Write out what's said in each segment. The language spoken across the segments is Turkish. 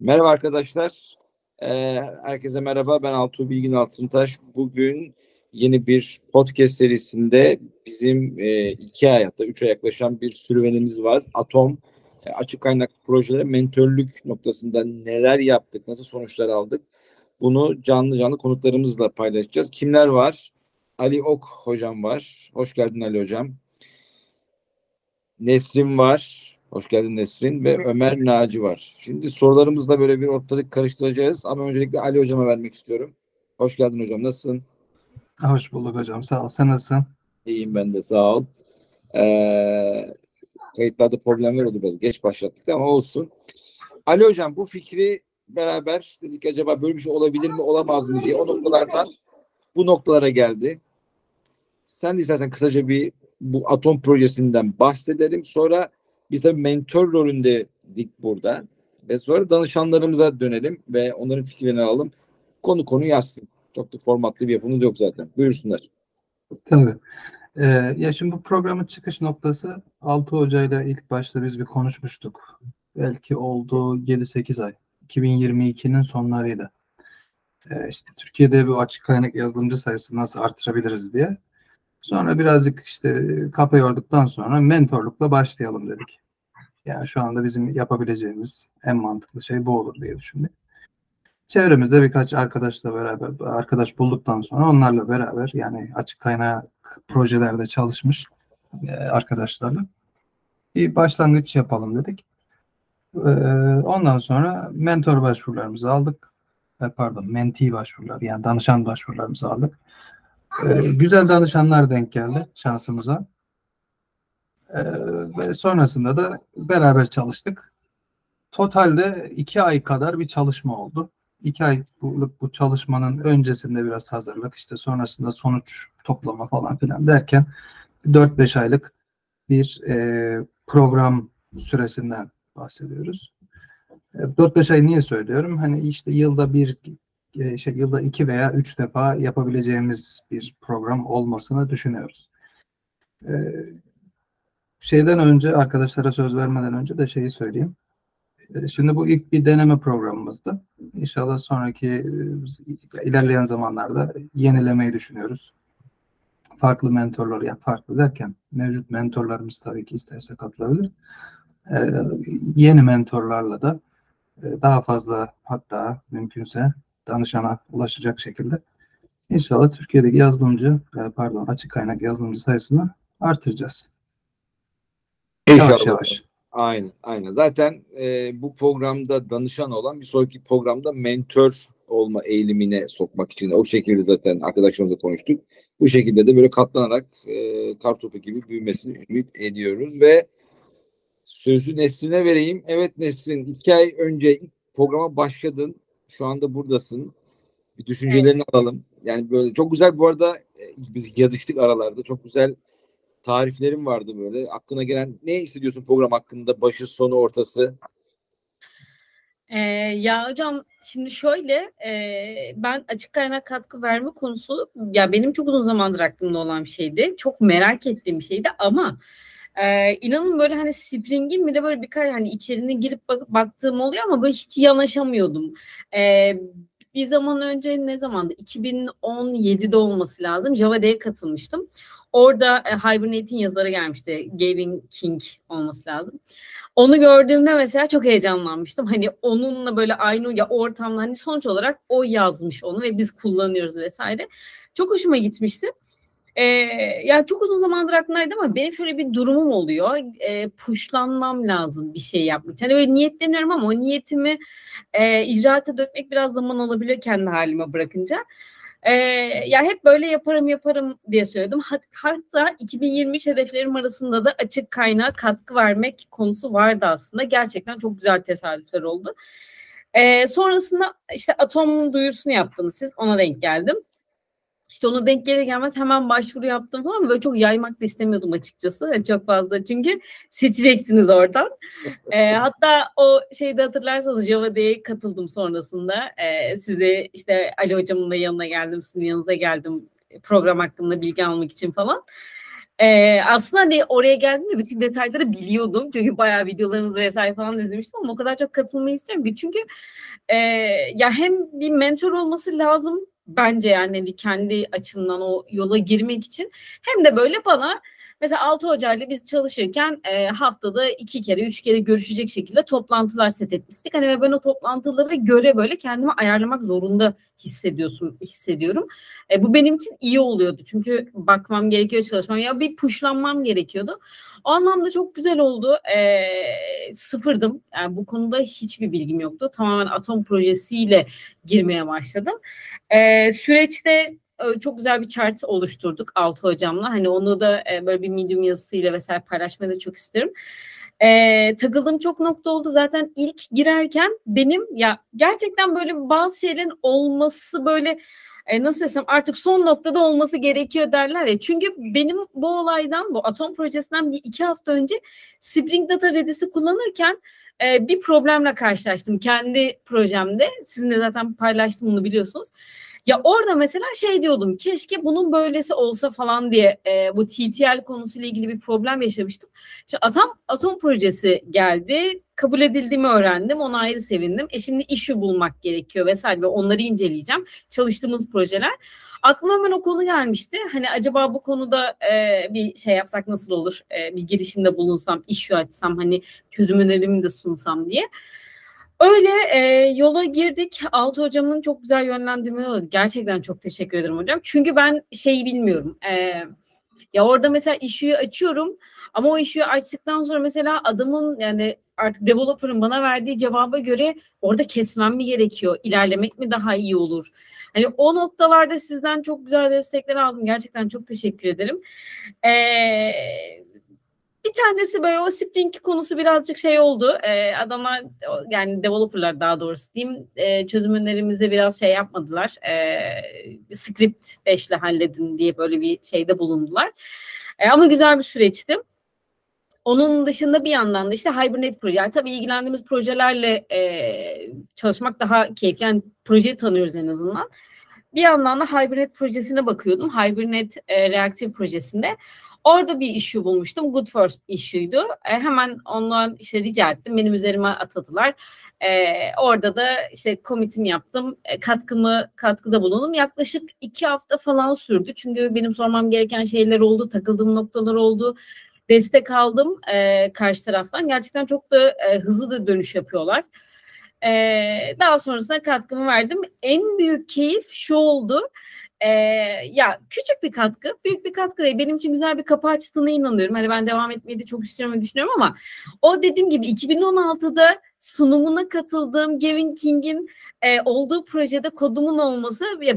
Merhaba arkadaşlar. Ee, herkese merhaba. Ben Altuğ Bilgin Altıntaş. Bugün yeni bir podcast serisinde bizim e, iki ay hatta üç ay yaklaşan bir sürüvenimiz var. Atom e, açık kaynak projelere mentörlük noktasında neler yaptık, nasıl sonuçlar aldık bunu canlı canlı konuklarımızla paylaşacağız. Kimler var? Ali Ok hocam var. Hoş geldin Ali hocam. Nesrin var. Hoş geldin Nesrin ve Ömer Naci var. Şimdi sorularımızla böyle bir ortalık karıştıracağız ama öncelikle Ali hocama vermek istiyorum. Hoş geldin hocam. Nasılsın? Hoş bulduk hocam. Sağ ol. Sen nasılsın? İyiyim ben de. Sağ ol. Ee, kayıtlarda problemler oldu biraz. Geç başlattık ama olsun. Ali hocam bu fikri beraber dedik acaba böyle bir şey olabilir mi olamaz mı diye o noktalardan bu noktalara geldi. Sen de istersen kısaca bir bu atom projesinden bahsedelim. Sonra biz de mentor rolündedik burada. Ve sonra danışanlarımıza dönelim ve onların fikirlerini alalım. Konu konu yazsın. Çok da formatlı bir yapımız yok zaten. Buyursunlar. Tabii. Ee, ya şimdi bu programın çıkış noktası Altı Hoca ile ilk başta biz bir konuşmuştuk. Belki oldu 7-8 ay. 2022'nin sonlarıydı. Ee, işte Türkiye'de bu açık kaynak yazılımcı sayısını nasıl artırabiliriz diye. Sonra birazcık işte kafa yorduktan sonra mentorlukla başlayalım dedik. Yani şu anda bizim yapabileceğimiz en mantıklı şey bu olur diye düşündük. Çevremizde birkaç arkadaşla beraber, arkadaş bulduktan sonra onlarla beraber yani açık kaynak projelerde çalışmış e, arkadaşlarla bir başlangıç yapalım dedik. E, ondan sonra mentor başvurularımızı aldık. E, pardon, menti başvurular yani danışan başvurularımızı aldık. Güzel danışanlar denk geldi şansımıza. Ee, ve sonrasında da beraber çalıştık. Totalde iki ay kadar bir çalışma oldu. İki aylık bu çalışmanın öncesinde biraz hazırlık, işte sonrasında sonuç toplama falan filan derken 4-5 aylık bir e, program süresinden bahsediyoruz. 4-5 e, ay niye söylüyorum? Hani işte yılda bir e, şey, yılda iki veya üç defa yapabileceğimiz bir program olmasını düşünüyoruz. E, şeyden önce arkadaşlara söz vermeden önce de şeyi söyleyeyim. E, şimdi bu ilk bir deneme programımızdı. İnşallah sonraki e, ilerleyen zamanlarda yenilemeyi düşünüyoruz. Farklı mentorlar, ya farklı derken mevcut mentorlarımız tabii ki isterse katılabilir. E, yeni mentorlarla da daha fazla hatta mümkünse danışana ulaşacak şekilde inşallah Türkiye'deki yazılımcı pardon açık kaynak yazılımcı sayısını artıracağız. İnşallah. Yavaş yavaş. Aynen, aynen. Zaten e, bu programda danışan olan bir sonraki programda mentor olma eğilimine sokmak için o şekilde zaten arkadaşlarımızla konuştuk. Bu şekilde de böyle katlanarak e, kartopu gibi büyümesini ümit ediyoruz ve sözü Nesrin'e vereyim. Evet Nesrin iki ay önce ilk programa başladın. Şu anda buradasın. Bir düşüncelerini evet. alalım. Yani böyle çok güzel bu arada e, biz yazıştık aralarda. Çok güzel tariflerim vardı böyle. Aklına gelen ne hissediyorsun program hakkında? Başı, sonu, ortası? Ee, ya hocam şimdi şöyle e, ben açık kaynak katkı verme konusu ya benim çok uzun zamandır aklımda olan bir şeydi. Çok merak ettiğim bir şeydi ama e, inanın böyle hani Spring'in bile böyle birkaç hani içerine girip bak, baktığım oluyor ama böyle hiç yanaşamıyordum. E, bir zaman önce ne zamandı? 2017'de olması lazım. Java'ya katılmıştım. Orada e, Hibernate'in yazarı gelmişti. Gavin King olması lazım. Onu gördüğümde mesela çok heyecanlanmıştım. Hani onunla böyle aynı ya ortamda hani sonuç olarak o yazmış onu ve biz kullanıyoruz vesaire. Çok hoşuma gitmişti. Ee, yani çok uzun zamandır aklımdaydı ama benim şöyle bir durumum oluyor. Ee, puşlanmam lazım bir şey yapmak. Hani böyle niyetleniyorum ama o niyetimi e, icraata dökmek biraz zaman alabiliyor kendi halime bırakınca. Ee, ya hep böyle yaparım yaparım diye söyledim. Hatta 2023 hedeflerim arasında da açık kaynağa katkı vermek konusu vardı aslında. Gerçekten çok güzel tesadüfler oldu. Ee, sonrasında işte atom duyurusunu yaptınız siz ona denk geldim. İşte ona denk gelir gelmez hemen başvuru yaptım falan. Böyle çok yaymak da istemiyordum açıkçası. Çok fazla çünkü seçeceksiniz oradan. e, hatta o şeyde hatırlarsanız Java Day'e katıldım sonrasında. E, size işte Ali hocamın da yanına geldim, sizin yanınıza geldim program hakkında bilgi almak için falan. Ee, aslında hani oraya geldiğimde bütün detayları biliyordum. Çünkü bayağı videolarınızı vesaire falan izlemiştim ama o kadar çok katılmayı istiyorum ki. Çünkü e, ya hem bir mentor olması lazım bence yani hani kendi açımdan o yola girmek için hem de böyle bana Mesela 6 Hoca biz çalışırken e, haftada iki kere, üç kere görüşecek şekilde toplantılar set etmiştik. Hani ve ben o toplantılara göre böyle kendimi ayarlamak zorunda hissediyorsun, hissediyorum. E, bu benim için iyi oluyordu. Çünkü bakmam gerekiyor çalışmam. Ya bir puşlanmam gerekiyordu. O anlamda çok güzel oldu. E, sıfırdım. Yani bu konuda hiçbir bilgim yoktu. Tamamen atom projesiyle girmeye başladım. E, süreçte çok güzel bir chart oluşturduk Altı hocamla. Hani onu da böyle bir medium yazısıyla vesaire paylaşmayı da çok isterim. E, takıldığım çok nokta oldu. Zaten ilk girerken benim ya gerçekten böyle bazı şeylerin olması böyle e, nasıl desem artık son noktada olması gerekiyor derler ya. Çünkü benim bu olaydan bu atom projesinden bir iki hafta önce Spring Data Redis'i kullanırken e, bir problemle karşılaştım kendi projemde. Sizinle zaten paylaştım bunu biliyorsunuz. Ya orada mesela şey diyordum keşke bunun böylesi olsa falan diye e, bu TTL konusuyla ilgili bir problem yaşamıştım. İşte atom, atom projesi geldi kabul edildiğimi öğrendim ona ayrı sevindim. E şimdi işi bulmak gerekiyor vesaire ve onları inceleyeceğim çalıştığımız projeler. Aklıma hemen o konu gelmişti. Hani acaba bu konuda e, bir şey yapsak nasıl olur? E, bir girişimde bulunsam, iş açsam, hani çözüm önerimi de sunsam diye. Öyle e, yola girdik. Altı hocamın çok güzel yönlendirmeleri oldu. Gerçekten çok teşekkür ederim hocam. Çünkü ben şeyi bilmiyorum. E, ya orada mesela işi açıyorum ama o işi açtıktan sonra mesela adamın yani artık developer'ın bana verdiği cevaba göre orada kesmem mi gerekiyor? İlerlemek mi daha iyi olur? Hani o noktalarda sizden çok güzel destekler aldım. Gerçekten çok teşekkür ederim. Ee, bir tanesi böyle o Spring konusu birazcık şey oldu. Ee, adamlar yani developerlar daha doğrusu diyeyim e, çözüm önerimizi biraz şey yapmadılar. E, script 5 ile halledin diye böyle bir şeyde bulundular. E, ama güzel bir süreçti. Onun dışında bir yandan da işte Hibernate proje. Yani tabii ilgilendiğimiz projelerle e, çalışmak daha keyifli. Yani projeyi tanıyoruz en azından. Bir yandan da Hibernate projesine bakıyordum. Hibernate e, reaktif projesinde. Orada bir issue bulmuştum. Good First issue'ydu. E, hemen ondan işte rica ettim. Benim üzerime atadılar. E, orada da işte commit'imi yaptım. E, katkımı katkıda bulundum. Yaklaşık iki hafta falan sürdü. Çünkü benim sormam gereken şeyler oldu. Takıldığım noktalar oldu. Destek aldım e, karşı taraftan. Gerçekten çok da e, hızlı da dönüş yapıyorlar. E, daha sonrasında katkımı verdim. En büyük keyif şu oldu. Ee, ya küçük bir katkı, büyük bir katkı değil. Benim için güzel bir kapı açtığına inanıyorum. Hani ben devam etmeyi de çok istiyorum ve düşünüyorum ama o dediğim gibi 2016'da sunumuna katıldığım Gavin King'in e, olduğu projede kodumun olması ya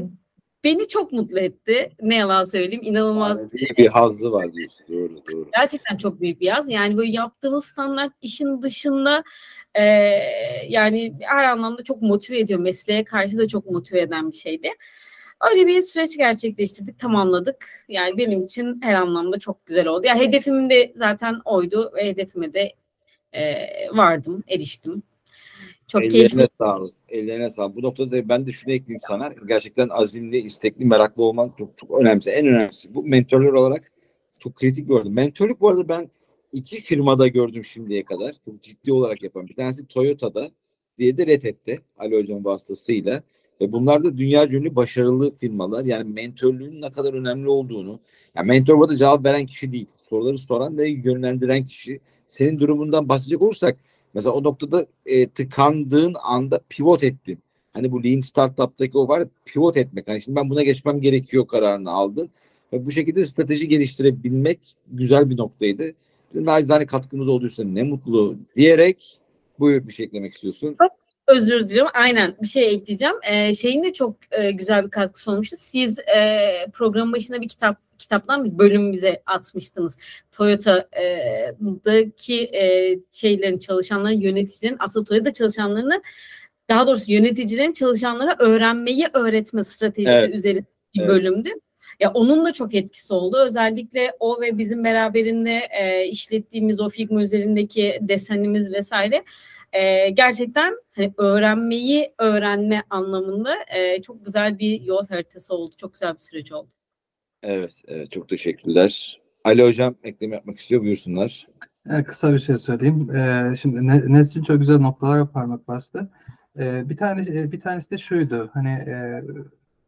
beni çok mutlu etti. Ne yalan söyleyeyim. inanılmaz. Yani bir, bir hazzı var diyorsun. Doğru doğru. Gerçekten çok büyük bir yaz. Yani böyle yaptığımız standart işin dışında e, yani her anlamda çok motive ediyor. Mesleğe karşı da çok motive eden bir şeydi. Öyle bir süreç gerçekleştirdik, tamamladık. Yani benim için her anlamda çok güzel oldu. Ya yani hedefim de zaten oydu ve hedefime de e, vardım, eriştim. Çok Ellerine keyifli. sağlık. Ellerine sağlık. Bu noktada ben de şunu ekleyeyim sana. Gerçekten azimli, istekli, meraklı olman çok çok önemli. En önemlisi. Bu mentörler olarak çok kritik gördüm. Mentörlük bu arada ben iki firmada gördüm şimdiye kadar. Çok ciddi olarak yapan. Bir tanesi Toyota'da, diye de Red Hat'te. Ali Hocam vasıtasıyla. Ve bunlar da dünya ünlü başarılı firmalar. Yani mentörlüğün ne kadar önemli olduğunu. Yani mentor burada cevap veren kişi değil. Soruları soran ve yönlendiren kişi. Senin durumundan bahsedecek olursak mesela o noktada e, tıkandığın anda pivot ettin. Hani bu Lean Startup'taki o var pivot etmek. Hani şimdi ben buna geçmem gerekiyor kararını aldın. Ve bu şekilde strateji geliştirebilmek güzel bir noktaydı. Nacizane katkımız olduysa ne mutlu diyerek buyur bir şey eklemek istiyorsun. Çok özür diliyorum. Aynen bir şey ekleyeceğim. Ee, şeyin de çok e, güzel bir katkısı olmuştu. Siz e, programın başında bir kitap kitaptan bir bölüm bize atmıştınız. Toyota'daki e, şeylerin çalışanların yöneticilerin aslında Toyota çalışanlarını daha doğrusu yöneticilerin çalışanlara öğrenmeyi öğretme stratejisi evet. üzerine bir evet. bölümdü. Ya onun da çok etkisi oldu. Özellikle o ve bizim beraberinde e, işlettiğimiz o Figma üzerindeki desenimiz vesaire e, gerçekten hani öğrenmeyi öğrenme anlamında e, çok güzel bir yol haritası oldu. Çok güzel bir süreç oldu. Evet, evet çok teşekkürler. Ali Hocam ekleme yapmak istiyor. Buyursunlar. E, kısa bir şey söyleyeyim. E, şimdi Nesrin çok güzel noktalara parmak bastı. E, bir tane e, bir tanesi de şuydu. Hani e,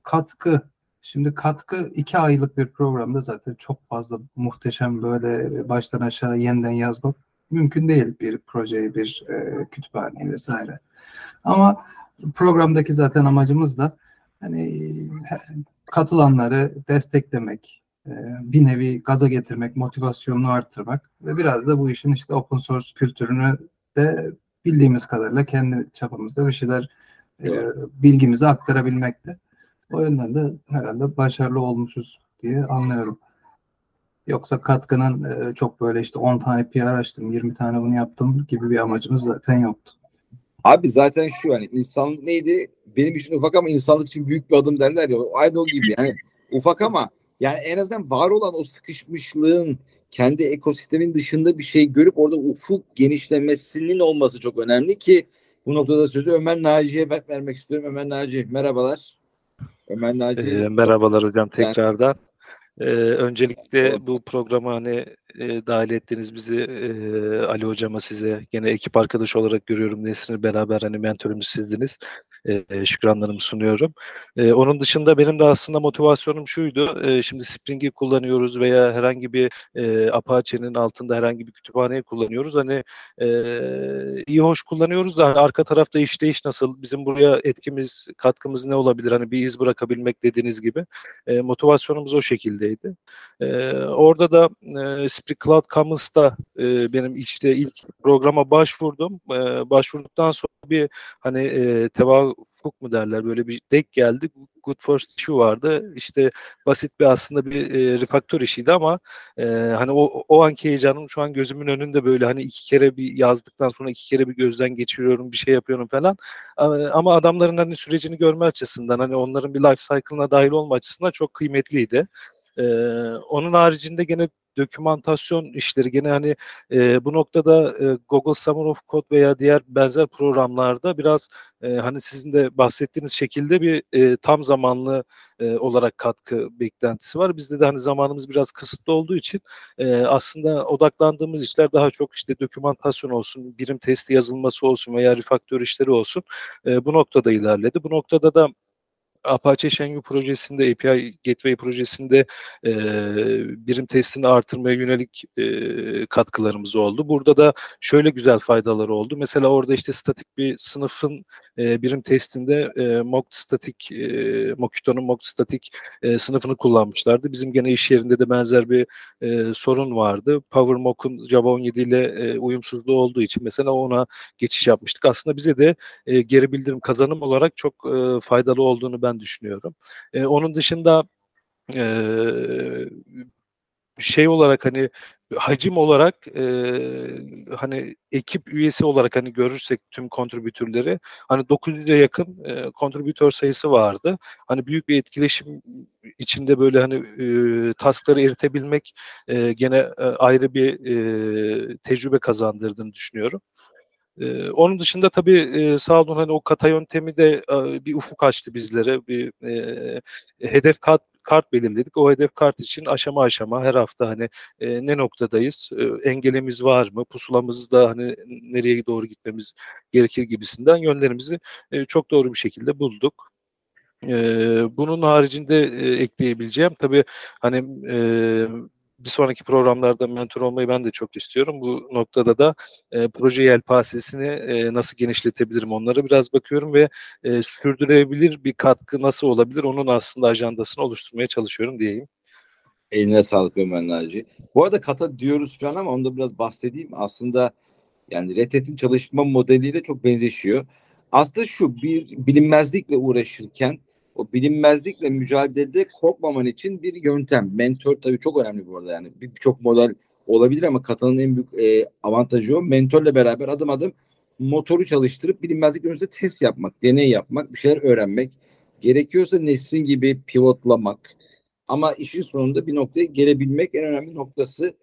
katkı Şimdi katkı iki aylık bir programda zaten çok fazla muhteşem böyle baştan aşağı yeniden yazmak mümkün değil bir projeyi, bir e, kütüphaneyi vesaire. Ama programdaki zaten amacımız da hani katılanları desteklemek, e, bir nevi gaza getirmek, motivasyonunu arttırmak ve biraz da bu işin işte open source kültürünü de bildiğimiz kadarıyla kendi çapımızda bir şeyler e, bilgimizi aktarabilmekte. O yönden de herhalde başarılı olmuşuz diye anlıyorum. Yoksa katkının e, çok böyle işte 10 tane PR açtım, 20 tane bunu yaptım gibi bir amacımız zaten yoktu. Abi zaten şu yani insanlık neydi? Benim için ufak ama insanlık için büyük bir adım derler ya. Aynı o gibi yani ufak ama yani en azından var olan o sıkışmışlığın kendi ekosistemin dışında bir şey görüp orada ufuk genişlemesinin olması çok önemli ki bu noktada sözü Ömer Naci'ye vermek istiyorum. Ömer Naci merhabalar. Ömer Naci. E, merhabalar hocam tekrardan. E, öncelikle bu programı hani e, dahil ettiğiniz bizi e, Ali hocama size gene ekip arkadaş olarak görüyorum. Nesrin'i beraber hani mentorumuz sizdiniz. E, şükranlarımı sunuyorum. E, onun dışında benim de aslında motivasyonum şuydu. E, şimdi Spring'i kullanıyoruz veya herhangi bir e, Apache'nin altında herhangi bir kütüphaneyi kullanıyoruz. Hani e, iyi hoş kullanıyoruz da hani arka tarafta işleyiş nasıl? Bizim buraya etkimiz, katkımız ne olabilir? Hani bir iz bırakabilmek dediğiniz gibi. E, motivasyonumuz o şekildeydi. E, orada da e, Spring Cloud Commons'ta e, benim işte ilk programa başvurdum. E, başvurduktan sonra bir hani e, tevafuk mu derler böyle bir denk geldi. Good First Issue vardı. İşte basit bir aslında bir e, refaktör işiydi ama e, hani o, o anki heyecanım şu an gözümün önünde böyle hani iki kere bir yazdıktan sonra iki kere bir gözden geçiriyorum bir şey yapıyorum falan. Ama adamların hani sürecini görme açısından hani onların bir life cycle'ına dahil olma açısından çok kıymetliydi. Ee, onun haricinde gene dokümantasyon işleri gene hani e, bu noktada e, Google Summer of Code veya diğer benzer programlarda biraz e, hani sizin de bahsettiğiniz şekilde bir e, tam zamanlı e, olarak katkı beklentisi var. Bizde de hani zamanımız biraz kısıtlı olduğu için e, aslında odaklandığımız işler daha çok işte dokümantasyon olsun, birim testi yazılması olsun veya refaktör işleri olsun. E, bu noktada ilerledi. Bu noktada da Apache Shenmue projesinde, API Gateway projesinde e, birim testini artırmaya yönelik e, katkılarımız oldu. Burada da şöyle güzel faydaları oldu. Mesela orada işte statik bir sınıfın e, birim testinde e, mock statik, e, Mockito'nun mock statik e, sınıfını kullanmışlardı. Bizim gene iş yerinde de benzer bir e, sorun vardı. Power Mock'un Java 17 ile e, uyumsuzluğu olduğu için mesela ona geçiş yapmıştık. Aslında bize de e, geri bildirim kazanım olarak çok e, faydalı olduğunu ben ben düşünüyorum. E, onun dışında e, şey olarak hani hacim olarak e, hani ekip üyesi olarak hani görürsek tüm kontribütörleri hani 900'e yakın e, kontribütör sayısı vardı. Hani büyük bir etkileşim içinde böyle hani e, taskları eritebilmek e, gene e, ayrı bir e, tecrübe kazandırdığını düşünüyorum. Ee, onun dışında tabii e, sağ olun hani o kata yöntemi de e, bir ufuk açtı bizlere. Bir e, hedef kart kart belirledik. O hedef kart için aşama aşama her hafta hani e, ne noktadayız, e, engelimiz var mı, pusulamızda hani nereye doğru gitmemiz gerekir gibisinden yönlerimizi e, çok doğru bir şekilde bulduk. E, bunun haricinde e, ekleyebileceğim tabii hani e, bir sonraki programlarda mentor olmayı ben de çok istiyorum. Bu noktada da e, proje yelpazesini e, nasıl genişletebilirim onlara biraz bakıyorum ve e, sürdürebilir bir katkı nasıl olabilir onun aslında ajandasını oluşturmaya çalışıyorum diyeyim. Eline sağlık Ömer Naci. Bu arada kata diyoruz falan ama onu da biraz bahsedeyim. Aslında yani Red çalışma modeliyle çok benzeşiyor. Aslında şu bir bilinmezlikle uğraşırken o bilinmezlikle mücadelede korkmaman için bir yöntem. Mentor tabii çok önemli bu arada yani. Birçok model olabilir ama katanın en büyük e, avantajı o. Mentorla beraber adım adım motoru çalıştırıp bilinmezlik önünde test yapmak, deney yapmak, bir şeyler öğrenmek. Gerekiyorsa Nesrin gibi pivotlamak. Ama işin sonunda bir noktaya gelebilmek en önemli noktası.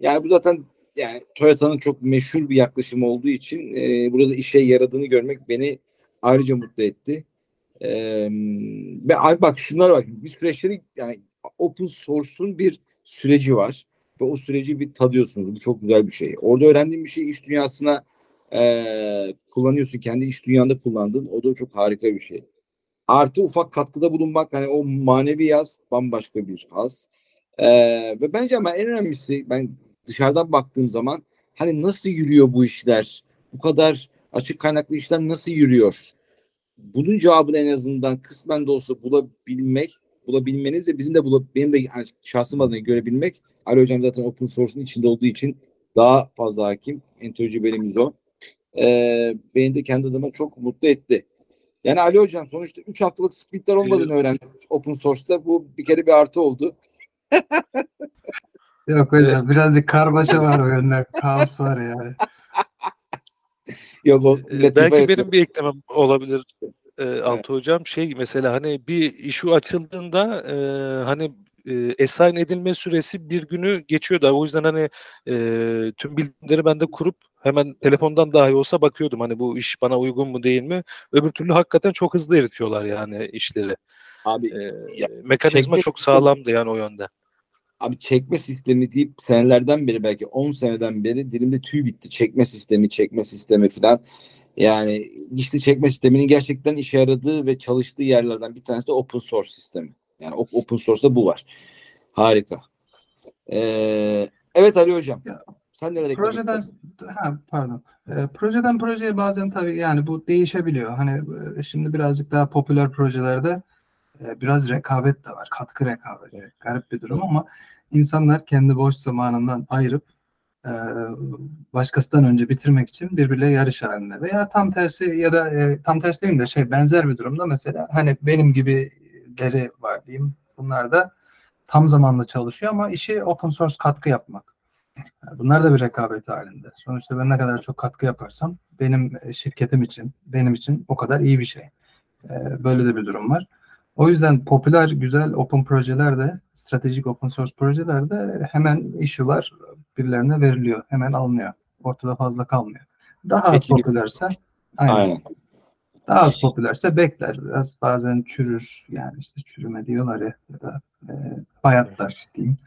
Yani bu zaten yani Toyota'nın çok meşhur bir yaklaşımı olduğu için e, burada işe yaradığını görmek beni ayrıca mutlu etti. Ee, ve abi bak şunlara bak bir süreçleri yani open source'un bir süreci var. ve o süreci bir tadıyorsunuz. Bu çok güzel bir şey. Orada öğrendiğin bir şey iş dünyasına e, kullanıyorsun. Kendi iş dünyanda kullandın. O da çok harika bir şey. Artı ufak katkıda bulunmak hani o manevi yaz bambaşka bir haz. E, ve bence ama en önemlisi ben dışarıdan baktığım zaman hani nasıl yürüyor bu işler? Bu kadar açık kaynaklı işler nasıl yürüyor? Bunun cevabını en azından kısmen de olsa bulabilmek, bulabilmeniz ve bizim de bulab benim de yani şahsım adına görebilmek. Ali Hocam zaten open source'un içinde olduğu için daha fazla hakim. En tecrübelimiz o. Ee, beni de kendi adıma çok mutlu etti. Yani Ali Hocam sonuçta 3 haftalık sprintler olmadığını öğrendik open source'ta. Bu bir kere bir artı oldu. Yok hocam birazcık karmaşa var o yönler. Kaos var yani. Yok o ee, belki benim bir eklemem olabilir e, Altı hocam şey mesela hani bir işu açıldığında e, hani e, assign edilme süresi bir günü geçiyor da o yüzden hani e, tüm bilgileri ben de kurup hemen telefondan dahi olsa bakıyordum hani bu iş bana uygun mu değil mi? Öbür türlü hakikaten çok hızlı eritiyorlar yani işleri. Abi e, ya, mekanizma çok sağlamdı yani o yönde. Abi çekme sistemi deyip senelerden beri belki 10 seneden beri dilimde tüy bitti. Çekme sistemi, çekme sistemi falan. Yani işte çekme sisteminin gerçekten işe yaradığı ve çalıştığı yerlerden bir tanesi de open source sistemi. Yani open source'da bu var. Harika. Ee, evet Ali Hocam. Ya, sen neler Projeden ha, pardon. E, projeden projeye bazen tabii yani bu değişebiliyor. Hani e, şimdi birazcık daha popüler projelerde e, biraz rekabet de var. Katkı rekabeti. Garip bir durum ama insanlar kendi boş zamanından ayırıp e, başkasından önce bitirmek için birbirle yarış halinde veya tam tersi ya da e, tam tersi değil de şey benzer bir durumda mesela hani benim gibileri var diyeyim bunlar da tam zamanlı çalışıyor ama işi open source katkı yapmak. Bunlar da bir rekabet halinde. Sonuçta ben ne kadar çok katkı yaparsam benim şirketim için, benim için o kadar iyi bir şey. Böyle de bir durum var. O yüzden popüler, güzel open projeler de, stratejik open source projeler de hemen issue'lar birilerine veriliyor. Hemen alınıyor. Ortada fazla kalmıyor. Daha az popülerse aynen. aynen. Daha az popülerse bekler. Biraz bazen çürür. Yani işte çürüme diyorlar ya ya da e, bayatlar diyeyim.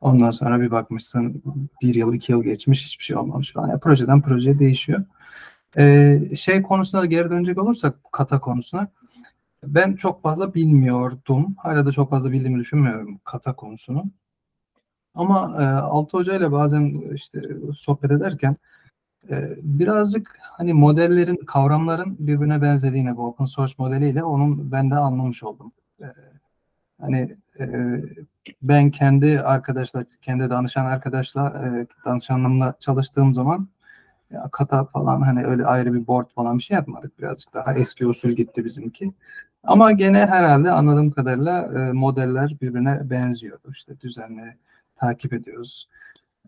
Ondan sonra bir bakmışsın bir yıl iki yıl geçmiş hiçbir şey olmamış falan. Yani projeden projeye değişiyor. Ee, şey konusuna geri dönecek olursak kata konusuna ben çok fazla bilmiyordum. Hala da çok fazla bildiğimi düşünmüyorum kata konusunu. Ama e, Altı Hoca ile bazen işte sohbet ederken e, birazcık hani modellerin, kavramların birbirine benzediğini bu open source modeliyle onun ben de anlamış oldum. E, hani e, ben kendi arkadaşlar, kendi danışan arkadaşla, e, danışanlığımla çalıştığım zaman ya kata falan hani öyle ayrı bir board falan bir şey yapmadık. Birazcık daha eski usul gitti bizimki. Ama gene herhalde anladığım kadarıyla e, modeller birbirine benziyor. İşte düzenli takip ediyoruz.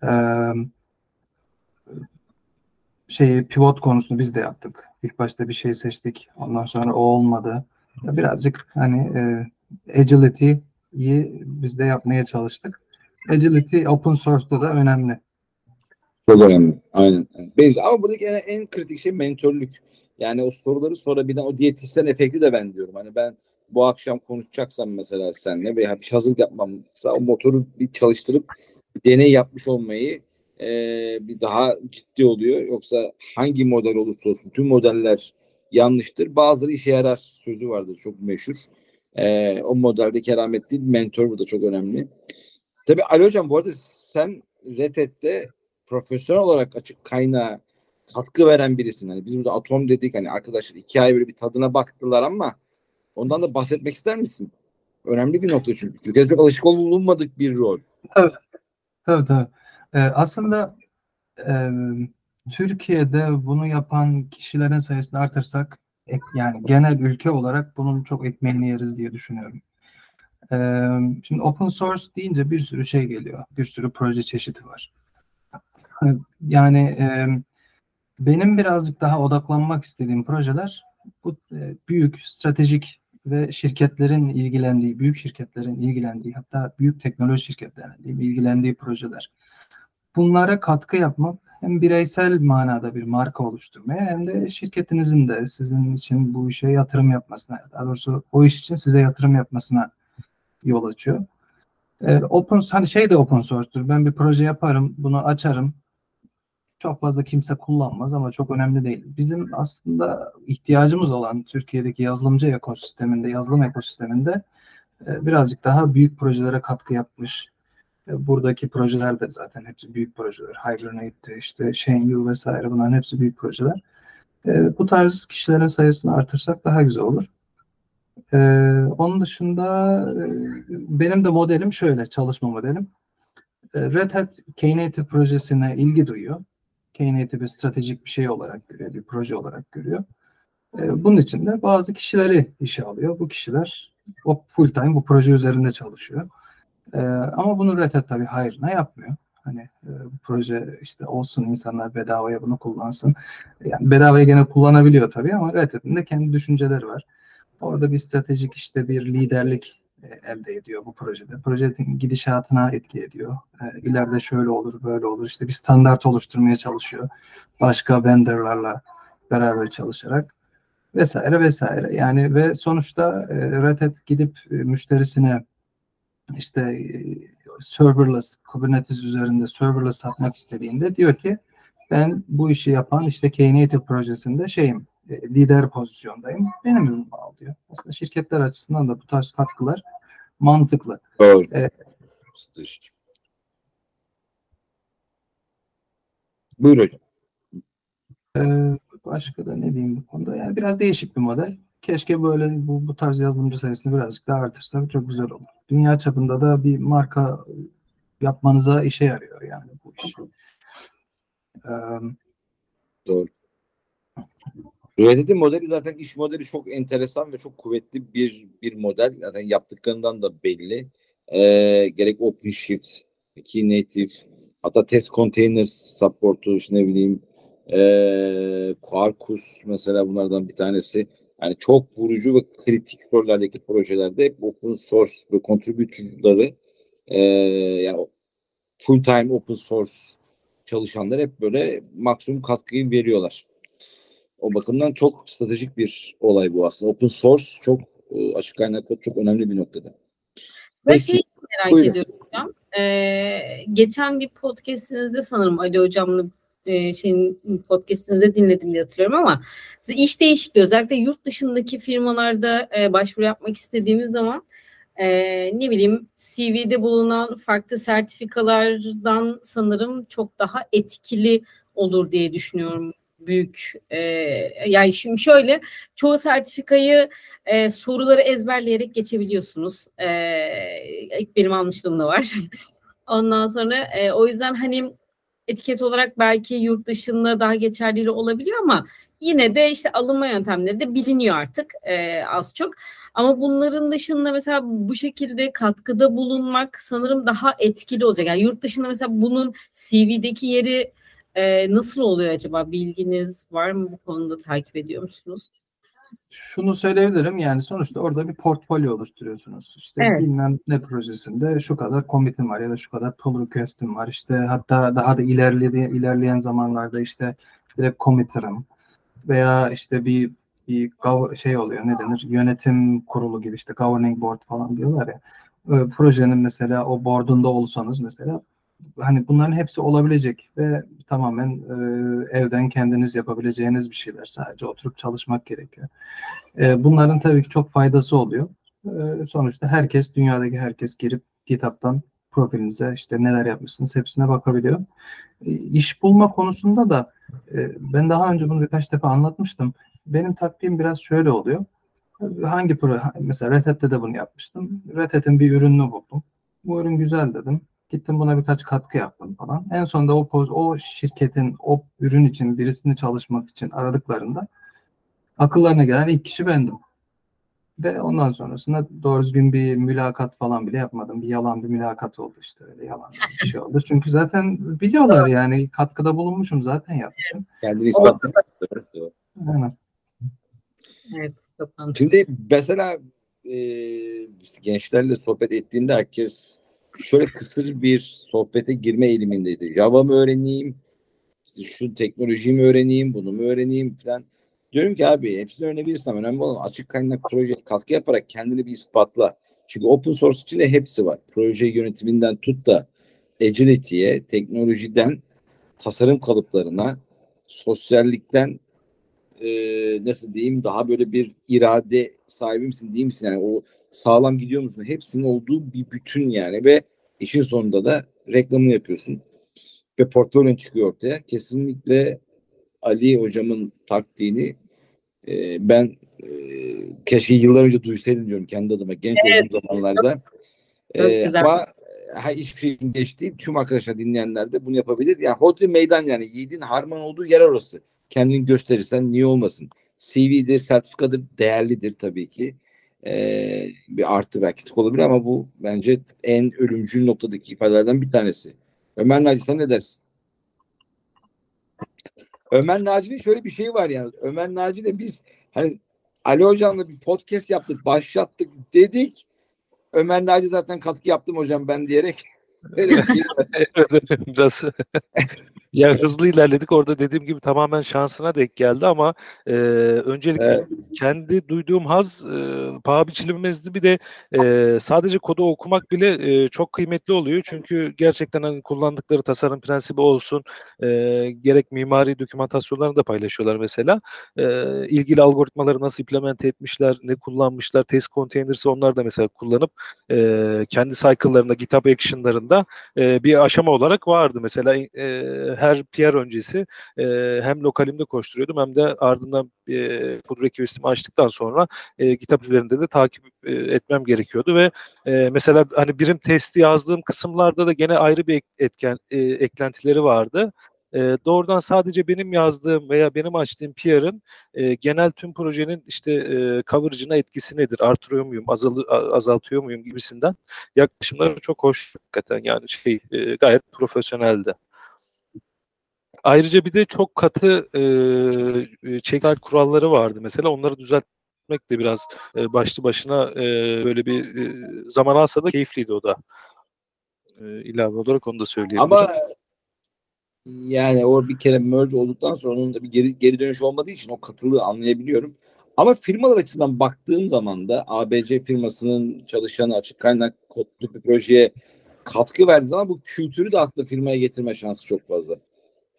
Ee, şeyi pivot konusunu biz de yaptık. İlk başta bir şey seçtik. Ondan sonra o olmadı. Birazcık hani e, agility'yi biz de yapmaya çalıştık. Agility open source'da da önemli. Çok önemli. Aynen. Ama buradaki en, en kritik şey mentörlük. Yani o soruları sorabilen o diyetisyen efekti de ben diyorum. Hani ben bu akşam konuşacaksam mesela seninle veya bir hazırlık yapmamsa o motoru bir çalıştırıp bir deney yapmış olmayı e, bir daha ciddi oluyor. Yoksa hangi model olursa olsun tüm modeller yanlıştır. Bazıları işe yarar sözü vardır çok meşhur. E, o modelde keramet değil mentor bu da çok önemli. Tabii Ali Hocam bu arada sen Red profesyonel olarak açık kaynağı katkı veren birisin. Hani biz burada atom dedik hani arkadaşlar iki ay böyle bir tadına baktılar ama ondan da bahsetmek ister misin? Önemli bir nokta çünkü. Türkiye'de çok alışık olunmadık bir rol. Evet. Tabii tabii. Ee, aslında e, Türkiye'de bunu yapan kişilerin sayısını artırsak ek, yani genel ülke olarak bunun çok ekmeğini yeriz diye düşünüyorum. Ee, şimdi open source deyince bir sürü şey geliyor. Bir sürü proje çeşidi var. Yani e, benim birazcık daha odaklanmak istediğim projeler bu e, büyük stratejik ve şirketlerin ilgilendiği, büyük şirketlerin ilgilendiği, hatta büyük teknoloji şirketlerinin ilgilendiği projeler. Bunlara katkı yapmak hem bireysel manada bir marka oluşturmaya hem de şirketinizin de sizin için bu işe yatırım yapmasına, daha doğrusu o iş için size yatırım yapmasına yol açıyor. E, open hani şey de open source'tur. Ben bir proje yaparım, bunu açarım. Çok fazla kimse kullanmaz ama çok önemli değil. Bizim aslında ihtiyacımız olan Türkiye'deki yazılımcı ekosisteminde, yazılım ekosisteminde e, birazcık daha büyük projelere katkı yapmış. E, buradaki projeler de zaten hepsi büyük projeler. Hibernate'de işte Shenyu vesaire bunların hepsi büyük projeler. E, bu tarz kişilerin sayısını artırsak daha güzel olur. Onun dışında benim de modelim şöyle, çalışma modelim. Red Hat Knative projesine ilgi duyuyor. Knative bir stratejik bir şey olarak görüyor, bir proje olarak görüyor. Bunun için de bazı kişileri işe alıyor. Bu kişiler o full time bu proje üzerinde çalışıyor. Ee, ama bunu Red Hat tabii hayrına yapmıyor. Hani e, bu proje işte olsun insanlar bedavaya bunu kullansın. Yani bedavaya gene kullanabiliyor tabii ama Red Hat'in de kendi düşünceleri var. Orada bir stratejik işte bir liderlik elde ediyor bu projede. Projenin gidişatına etki ediyor. E, şöyle olur, böyle olur. İşte bir standart oluşturmaya çalışıyor. Başka vendorlarla beraber çalışarak vesaire vesaire. Yani ve sonuçta e, Red Hat gidip e, müşterisine işte e, serverless, Kubernetes üzerinde serverless satmak istediğinde diyor ki ben bu işi yapan işte Knative projesinde şeyim, e, lider pozisyondayım. Benim ürünümü al diyor. Aslında şirketler açısından da bu tarz katkılar mantıklı. Doğru. Ee, Buyur hocam. Ee, başka da ne diyeyim bu konuda? Yani biraz değişik bir model. Keşke böyle bu, bu tarz yazılımcı sayısını birazcık daha artırsak çok güzel olur. Dünya çapında da bir marka yapmanıza işe yarıyor yani bu iş. Ee, Doğru. Reddit'in modeli zaten iş modeli çok enteresan ve çok kuvvetli bir bir model. Zaten yaptıklarından da belli. Ee, gerek OpenShift, Knative, hatta test containers support'u işte ne bileyim ee, Quarkus mesela bunlardan bir tanesi. Yani çok vurucu ve kritik rollerdeki projelerde hep open source ve contributor'ları e, yani full time open source çalışanlar hep böyle maksimum katkıyı veriyorlar. O bakımdan çok stratejik bir olay bu aslında. Open source çok e, açık kaynak çok önemli bir noktada. Ben şeyi merak Buyurun. ediyorum hocam. Ee, geçen bir podcastinizde sanırım Ali hocamla e, şeyin podcast'ınızda dinledim diye hatırlıyorum ama bize iş değişikliği özellikle yurt dışındaki firmalarda e, başvuru yapmak istediğimiz zaman e, ne bileyim CV'de bulunan farklı sertifikalardan sanırım çok daha etkili olur diye düşünüyorum büyük e, yani şimdi şöyle çoğu sertifikayı e, soruları ezberleyerek geçebiliyorsunuz. E, benim almışlığım da var. Ondan sonra e, o yüzden hani etiket olarak belki yurt dışında daha geçerli olabiliyor ama yine de işte alınma yöntemleri de biliniyor artık e, az çok. Ama bunların dışında mesela bu şekilde katkıda bulunmak sanırım daha etkili olacak. Yani yurt dışında mesela bunun CV'deki yeri e, nasıl oluyor acaba? Bilginiz var mı bu konuda takip ediyor musunuz? şunu söyleyebilirim yani sonuçta orada bir portfolyo oluşturuyorsunuz. İşte evet. bilmem ne projesinde şu kadar commit'im var ya da şu kadar pull request'im var. İşte hatta daha da ilerleyen, ilerleyen zamanlarda işte direkt committer'ım veya işte bir bir şey oluyor ne denir yönetim kurulu gibi işte governing board falan diyorlar ya. Projenin mesela o board'unda olsanız mesela hani bunların hepsi olabilecek ve tamamen e, evden kendiniz yapabileceğiniz bir şeyler. Sadece oturup çalışmak gerekiyor. E, bunların tabii ki çok faydası oluyor. E, sonuçta herkes, dünyadaki herkes girip kitaptan profilinize işte neler yapmışsınız hepsine bakabiliyor. E, iş bulma konusunda da e, ben daha önce bunu birkaç defa anlatmıştım. Benim taktiğim biraz şöyle oluyor. Hangi proje, mesela Red Hat'te de bunu yapmıştım. Red Hat'in bir ürününü buldum. Bu ürün güzel dedim. Gittim buna birkaç katkı yaptım falan. En sonunda o o şirketin o ürün için birisini çalışmak için aradıklarında akıllarına gelen ilk kişi bendim. Ve ondan sonrasında doğru düzgün bir mülakat falan bile yapmadım. Bir yalan bir mülakat oldu işte öyle yalan bir şey oldu. Çünkü zaten biliyorlar yani katkıda bulunmuşum zaten yapmışım. Kendini ispatlamak Aynen. Evet. Şimdi mesela e, gençlerle sohbet ettiğinde herkes şöyle kısır bir sohbete girme eğilimindeydi. Java mı öğreneyim? İşte şu teknolojiyi mi öğreneyim? Bunu mu öğreneyim falan. Diyorum ki abi hepsini öğrenebilirsin önemli olan açık kaynak proje katkı yaparak kendini bir ispatla. Çünkü open source içinde hepsi var. Proje yönetiminden tut da agility'ye, teknolojiden tasarım kalıplarına, sosyallikten e, nasıl diyeyim daha böyle bir irade sahibi misin değil misin? Yani o sağlam gidiyor musun? Hepsinin olduğu bir bütün yani ve işin sonunda da reklamını yapıyorsun. Ve portfolyon çıkıyor ortaya. Kesinlikle Ali hocamın taktiğini e, ben e, keşke yıllar önce duysaydım diyorum kendi adıma genç evet. olduğum zamanlarda. E, ama ha, hiçbir şeyin geç değil. Tüm arkadaşlar dinleyenler de bunu yapabilir. Yani hodri meydan yani yiğidin harman olduğu yer orası. Kendini gösterirsen niye olmasın? CV'dir, sertifikadır, değerlidir tabii ki. Ee, bir artı belki olabilir ama bu bence en ölümcül noktadaki ifadelerden bir tanesi. Ömer Naci sen ne dersin? Ömer Naci'nin şöyle bir şey var yani. Ömer Naci'yle biz hani Ali Hocam'la bir podcast yaptık, başlattık dedik. Ömer Naci zaten katkı yaptım hocam ben diyerek. Şey Biraz ya hızlı ilerledik. Orada dediğim gibi tamamen şansına denk geldi ama e, öncelikle evet. kendi duyduğum haz e, paha biçilemezdi. Bir de e, sadece kodu okumak bile e, çok kıymetli oluyor. Çünkü gerçekten hani kullandıkları tasarım prensibi olsun e, gerek mimari dokümantasyonlarını da paylaşıyorlar mesela. E, ilgili algoritmaları nasıl implement etmişler, ne kullanmışlar, test containers'ı onlar da mesela kullanıp e, kendi cycle'larında, GitHub Action'larında e, bir aşama olarak vardı. Mesela e, her PR öncesi e, hem lokalimde koşturuyordum hem de ardından e, food request'imi açtıktan sonra e, GitHub üzerinde de takip e, etmem gerekiyordu ve e, mesela hani birim testi yazdığım kısımlarda da gene ayrı bir etken e, eklentileri vardı e, doğrudan sadece benim yazdığım veya benim açtığım PR'ın e, genel tüm projenin işte e, coverage'ına etkisi nedir? Artırıyor muyum, azal, azaltıyor muyum gibisinden yaklaşımları çok hoş hakikaten yani şey e, gayet profesyoneldi. Ayrıca bir de çok katı e, çeksel kuralları vardı. Mesela onları düzeltmek de biraz e, başlı başına e, böyle bir e, zaman alsa da keyifliydi o da. E, ilave olarak onu da söyleyebilirim. Ama yani o bir kere merge olduktan sonra onun da bir geri, geri dönüş olmadığı için o katılığı anlayabiliyorum. Ama firmalar açısından baktığım zaman da ABC firmasının çalışanı açık kaynak kodlu bir projeye katkı verdiği zaman bu kültürü de aslında firmaya getirme şansı çok fazla.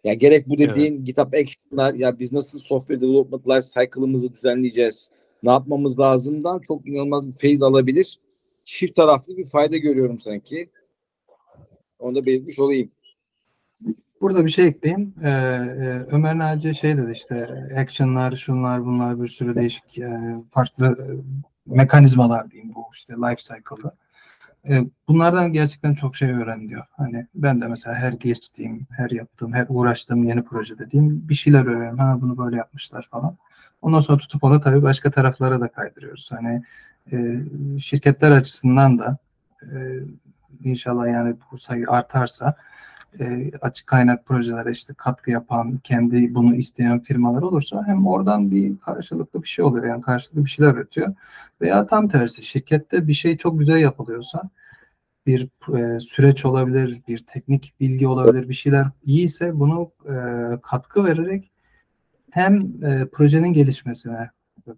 Ya gerek bu dediğin evet. GitHub Action'lar ya biz nasıl software development life cycle'ımızı düzenleyeceğiz? Ne yapmamız lazımdan çok inanılmaz bir feyiz alabilir. Çift taraflı bir fayda görüyorum sanki. Onu da belirtmiş olayım. Burada bir şey ekleyeyim. Ee, e, Ömer Naci şey dedi işte action'lar, şunlar, bunlar bir sürü değişik e, farklı e, mekanizmalar diyeyim bu işte life cycle'da. E, bunlardan gerçekten çok şey öğren diyor. Hani ben de mesela her geçtiğim, her yaptığım, her uğraştığım yeni proje dediğim bir şeyler öğreniyorum. Ha bunu böyle yapmışlar falan. Ondan sonra tutup onu tabii başka taraflara da kaydırıyoruz. Hani e, şirketler açısından da e, inşallah yani bu sayı artarsa e, açık kaynak projelere işte katkı yapan, kendi bunu isteyen firmalar olursa hem oradan bir karşılıklı bir şey oluyor. Yani karşılıklı bir şeyler üretiyor. Veya tam tersi şirkette bir şey çok güzel yapılıyorsa bir e, süreç olabilir, bir teknik bilgi olabilir, bir şeyler iyiyse bunu e, katkı vererek hem e, projenin gelişmesine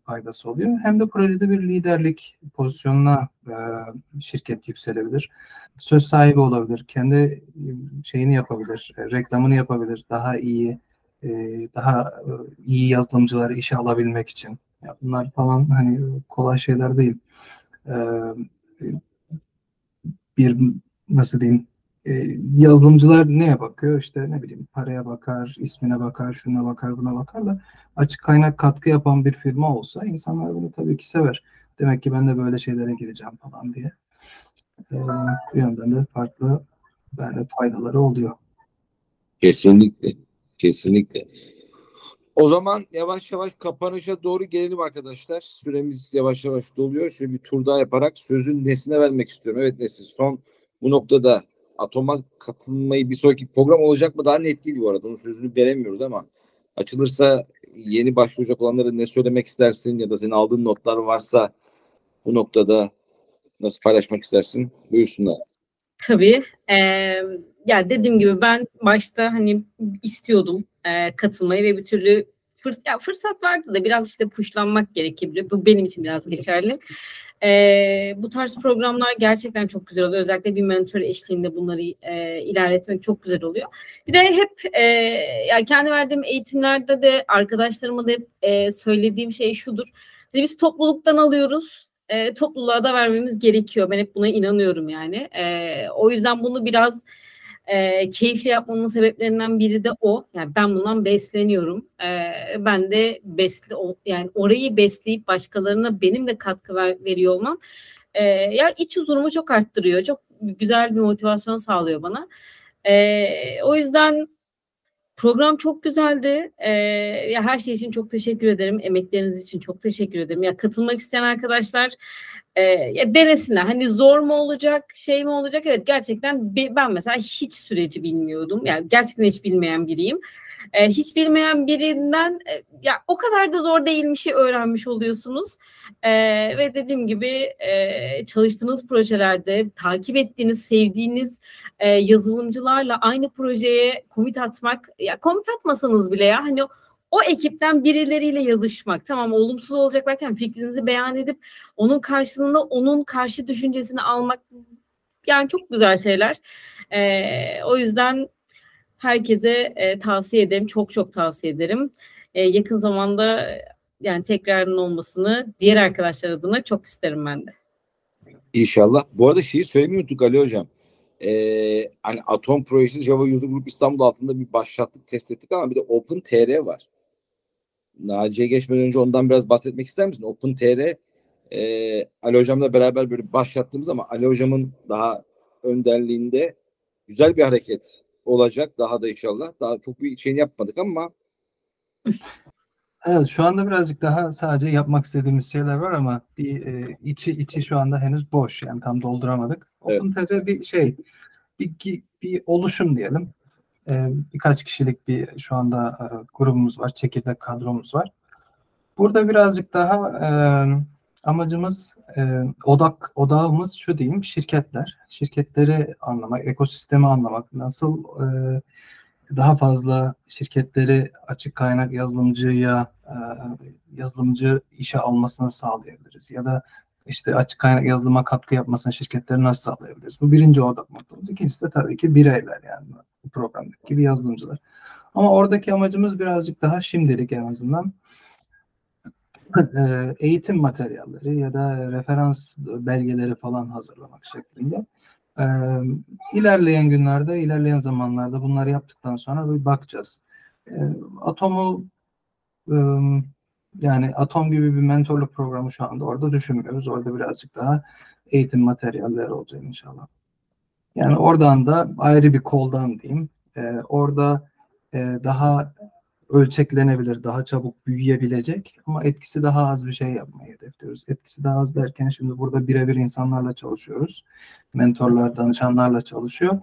faydası oluyor. Hem de projede bir liderlik pozisyonuna e, şirket yükselebilir. Söz sahibi olabilir. Kendi e, şeyini yapabilir. E, reklamını yapabilir. Daha iyi e, daha e, iyi yazılımcıları işe alabilmek için. Ya bunlar falan hani kolay şeyler değil. E, bir nasıl diyeyim yazılımcılar neye bakıyor? İşte ne bileyim paraya bakar, ismine bakar, şuna bakar, buna bakar da açık kaynak katkı yapan bir firma olsa insanlar bunu tabii ki sever. Demek ki ben de böyle şeylere gireceğim falan diye. E, bu yönden de farklı yani e, faydaları oluyor. Kesinlikle. Kesinlikle. O zaman yavaş yavaş kapanışa doğru gelelim arkadaşlar. Süremiz yavaş yavaş doluyor. Şöyle bir tur daha yaparak sözün Nesin'e vermek istiyorum. Evet Nesin son bu noktada Atom'a katılmayı bir sonraki program olacak mı daha net değil bu arada. Onun sözünü veremiyoruz ama açılırsa yeni başvuracak olanlara ne söylemek istersin ya da senin aldığın notlar varsa bu noktada nasıl paylaşmak istersin? Buyursunlar. Tabii. Ee, yani dediğim gibi ben başta hani istiyordum e, katılmayı ve bir türlü fırs ya fırsat vardı da biraz işte puşlanmak gerekebilir. Bu benim için biraz geçerli. E, bu tarz programlar gerçekten çok güzel oluyor. Özellikle bir mentor eşliğinde bunları e, ilerletmek çok güzel oluyor. Bir de hep e, yani kendi verdiğim eğitimlerde de arkadaşlarıma da hep e, söylediğim şey şudur. Hani biz topluluktan alıyoruz. E, topluluğa da vermemiz gerekiyor. Ben hep buna inanıyorum yani. E, o yüzden bunu biraz e, keyifli yapmamın sebeplerinden biri de o. Yani ben bundan besleniyorum. E, ben de besle yani orayı besleyip başkalarına benim de katkı ver, veriyor olmam e, ya iç huzurumu çok arttırıyor. Çok güzel bir motivasyon sağlıyor bana. E, o yüzden program çok güzeldi. E, ya her şey için çok teşekkür ederim. Emekleriniz için çok teşekkür ederim. Ya katılmak isteyen arkadaşlar e, denesinler. Hani zor mu olacak, şey mi olacak? Evet gerçekten ben mesela hiç süreci bilmiyordum. Yani gerçekten hiç bilmeyen biriyim. E, hiç bilmeyen birinden e, ya o kadar da zor değilmişi öğrenmiş oluyorsunuz. E, ve dediğim gibi e, çalıştığınız projelerde takip ettiğiniz, sevdiğiniz e, yazılımcılarla aynı projeye komit atmak ya komit atmasanız bile ya hani o ekipten birileriyle yazışmak. Tamam olumsuz olacak belki fikrinizi beyan edip onun karşılığında onun karşı düşüncesini almak yani çok güzel şeyler. Ee, o yüzden herkese e, tavsiye ederim. Çok çok tavsiye ederim. E, yakın zamanda yani tekrarının olmasını diğer arkadaşlar adına çok isterim ben de. İnşallah. Bu arada şeyi söylemiyorduk Ali Hocam. Ee, hani Atom projesi Java User Group İstanbul altında bir başlattık, test ettik ama bir de Open TR var. Naciye geçmeden önce ondan biraz bahsetmek ister misin? Open TR e, Ali Hocam'la beraber böyle başlattığımız ama Ali Hocam'ın daha önderliğinde güzel bir hareket olacak daha da inşallah. Daha çok bir şeyini yapmadık ama Evet şu anda birazcık daha sadece yapmak istediğimiz şeyler var ama bir e, içi içi şu anda henüz boş yani tam dolduramadık. Evet. OpenTR bir şey bir, bir oluşum diyelim. Ee, birkaç kişilik bir şu anda e, grubumuz var, çekirdek kadromuz var. Burada birazcık daha e, amacımız e, odak odağımız şu diyeyim şirketler. Şirketleri anlamak, ekosistemi anlamak, nasıl daha fazla şirketleri açık kaynak yazılımcıya yazılımcı işe almasını sağlayabiliriz ya da işte açık kaynak yazılıma katkı yapmasını şirketleri nasıl sağlayabiliriz? Bu birinci odak noktamız. İkincisi de tabii ki bireyler yani bu programdaki gibi yazılımcılar. Ama oradaki amacımız birazcık daha şimdilik en azından e, eğitim materyalleri ya da referans belgeleri falan hazırlamak şeklinde. Ee, ilerleyen günlerde, ilerleyen zamanlarda bunları yaptıktan sonra bir bakacağız. Ee, atomu e, yani Atom gibi bir mentorluk programı şu anda orada düşünmüyoruz. Orada birazcık daha eğitim materyalleri olacak inşallah. Yani oradan da ayrı bir koldan diyeyim. E, orada e, daha ölçeklenebilir, daha çabuk büyüyebilecek ama etkisi daha az bir şey yapmayı hedefliyoruz. Etkisi daha az derken şimdi burada birebir insanlarla çalışıyoruz. Mentorlar, danışanlarla çalışıyor.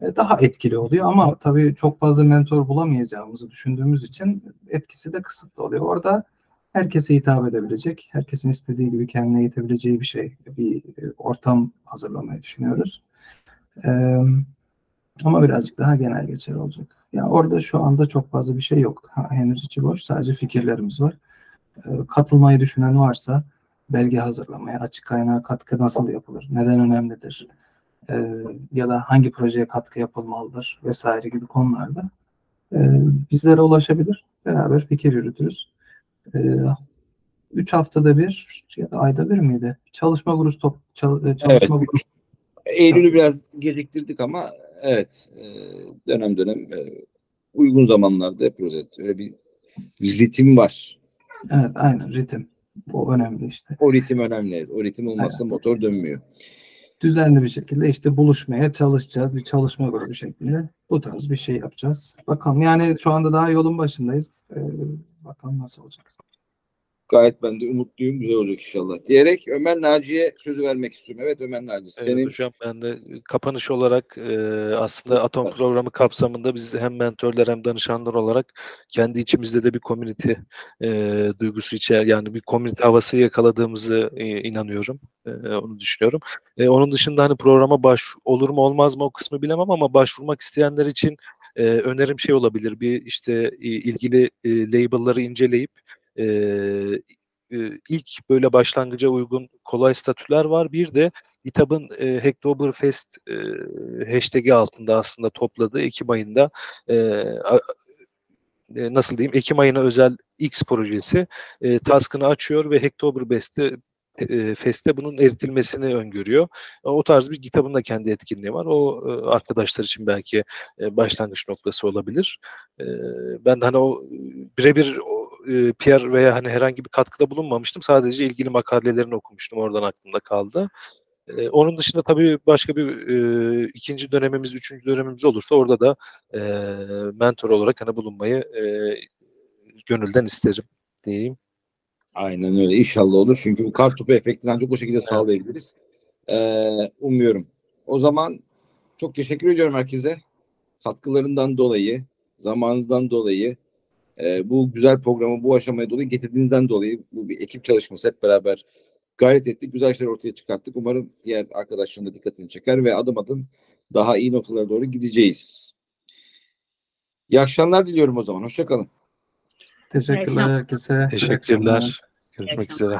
E, daha etkili oluyor ama tabii çok fazla mentor bulamayacağımızı düşündüğümüz için etkisi de kısıtlı oluyor. Orada herkese hitap edebilecek, herkesin istediği gibi kendine yetebileceği bir şey, bir e, ortam hazırlamayı düşünüyoruz. Ee, ama birazcık daha genel geçer olacak. Yani orada şu anda çok fazla bir şey yok. Ha, henüz içi boş, sadece fikirlerimiz var. Ee, katılmayı düşünen varsa belge hazırlamaya, açık kaynağa katkı nasıl yapılır, neden önemlidir, ee, ya da hangi projeye katkı yapılmalıdır vesaire gibi konularda e, bizlere ulaşabilir. Beraber fikir yürütürüz e, üç haftada bir ya da ayda bir miydi? Çalışma grubu top, çal, e, çalışma evet. grubu. Eylül'ü biraz geciktirdik ama evet e, dönem dönem e, uygun zamanlarda yapıyoruz. Öyle bir ritim var. Evet aynen ritim. Bu önemli işte. O ritim önemli. O ritim olmazsa aynen. motor dönmüyor. Düzenli bir şekilde işte buluşmaya çalışacağız. Bir çalışma grubu şeklinde. Bu tarz bir şey yapacağız. Bakalım yani şu anda daha yolun başındayız. Ee, bakalım nasıl olacak. Gayet ben de umutluyum. Güzel olacak inşallah. Diyerek Ömer Naci'ye sözü vermek istiyorum. Evet Ömer Naci. Senin... Evet hocam ben de kapanış olarak e, aslında Atom programı kapsamında biz hem mentorlar hem danışanlar olarak kendi içimizde de bir komünite e, duygusu içer yani bir komünite havası yakaladığımızı e, inanıyorum. E, onu düşünüyorum. E, onun dışında hani programa baş olur mu olmaz mı o kısmı bilemem ama başvurmak isteyenler için e, önerim şey olabilir bir işte ilgili e, label'ları inceleyip e, ilk böyle başlangıca uygun kolay statüler var. Bir de GitHub'ın e, Hacktoberfest e, hashtag'i altında aslında topladığı Ekim ayında e, nasıl diyeyim Ekim ayına özel X projesi e, task'ını açıyor ve Hacktoberfest'te e, Fest'te bunun eritilmesini öngörüyor. O tarz bir kitabın da kendi etkinliği var. O e, arkadaşlar için belki e, başlangıç noktası olabilir. E, ben de hani o birebir e, PR veya hani herhangi bir katkıda bulunmamıştım. Sadece ilgili makalelerini okumuştum. Oradan aklımda kaldı. E, onun dışında tabii başka bir e, ikinci dönemimiz, üçüncü dönemimiz olursa orada da e, mentor olarak hani bulunmayı e, gönülden isterim diyeyim. Aynen öyle. İnşallah olur. Çünkü bu kar topu efektini ancak bu şekilde sağlayabiliriz. Ee, umuyorum. O zaman çok teşekkür ediyorum herkese. Katkılarından dolayı, zamanınızdan dolayı, e, bu güzel programı bu aşamaya dolayı getirdiğinizden dolayı bu bir ekip çalışması hep beraber gayret ettik. Güzel şeyler ortaya çıkarttık. Umarım diğer arkadaşların da dikkatini çeker ve adım adım daha iyi noktalara doğru gideceğiz. İyi akşamlar diliyorum o zaman. Hoşçakalın. Teşekkürler herkese. Teşekkürler. Görüşmek üzere.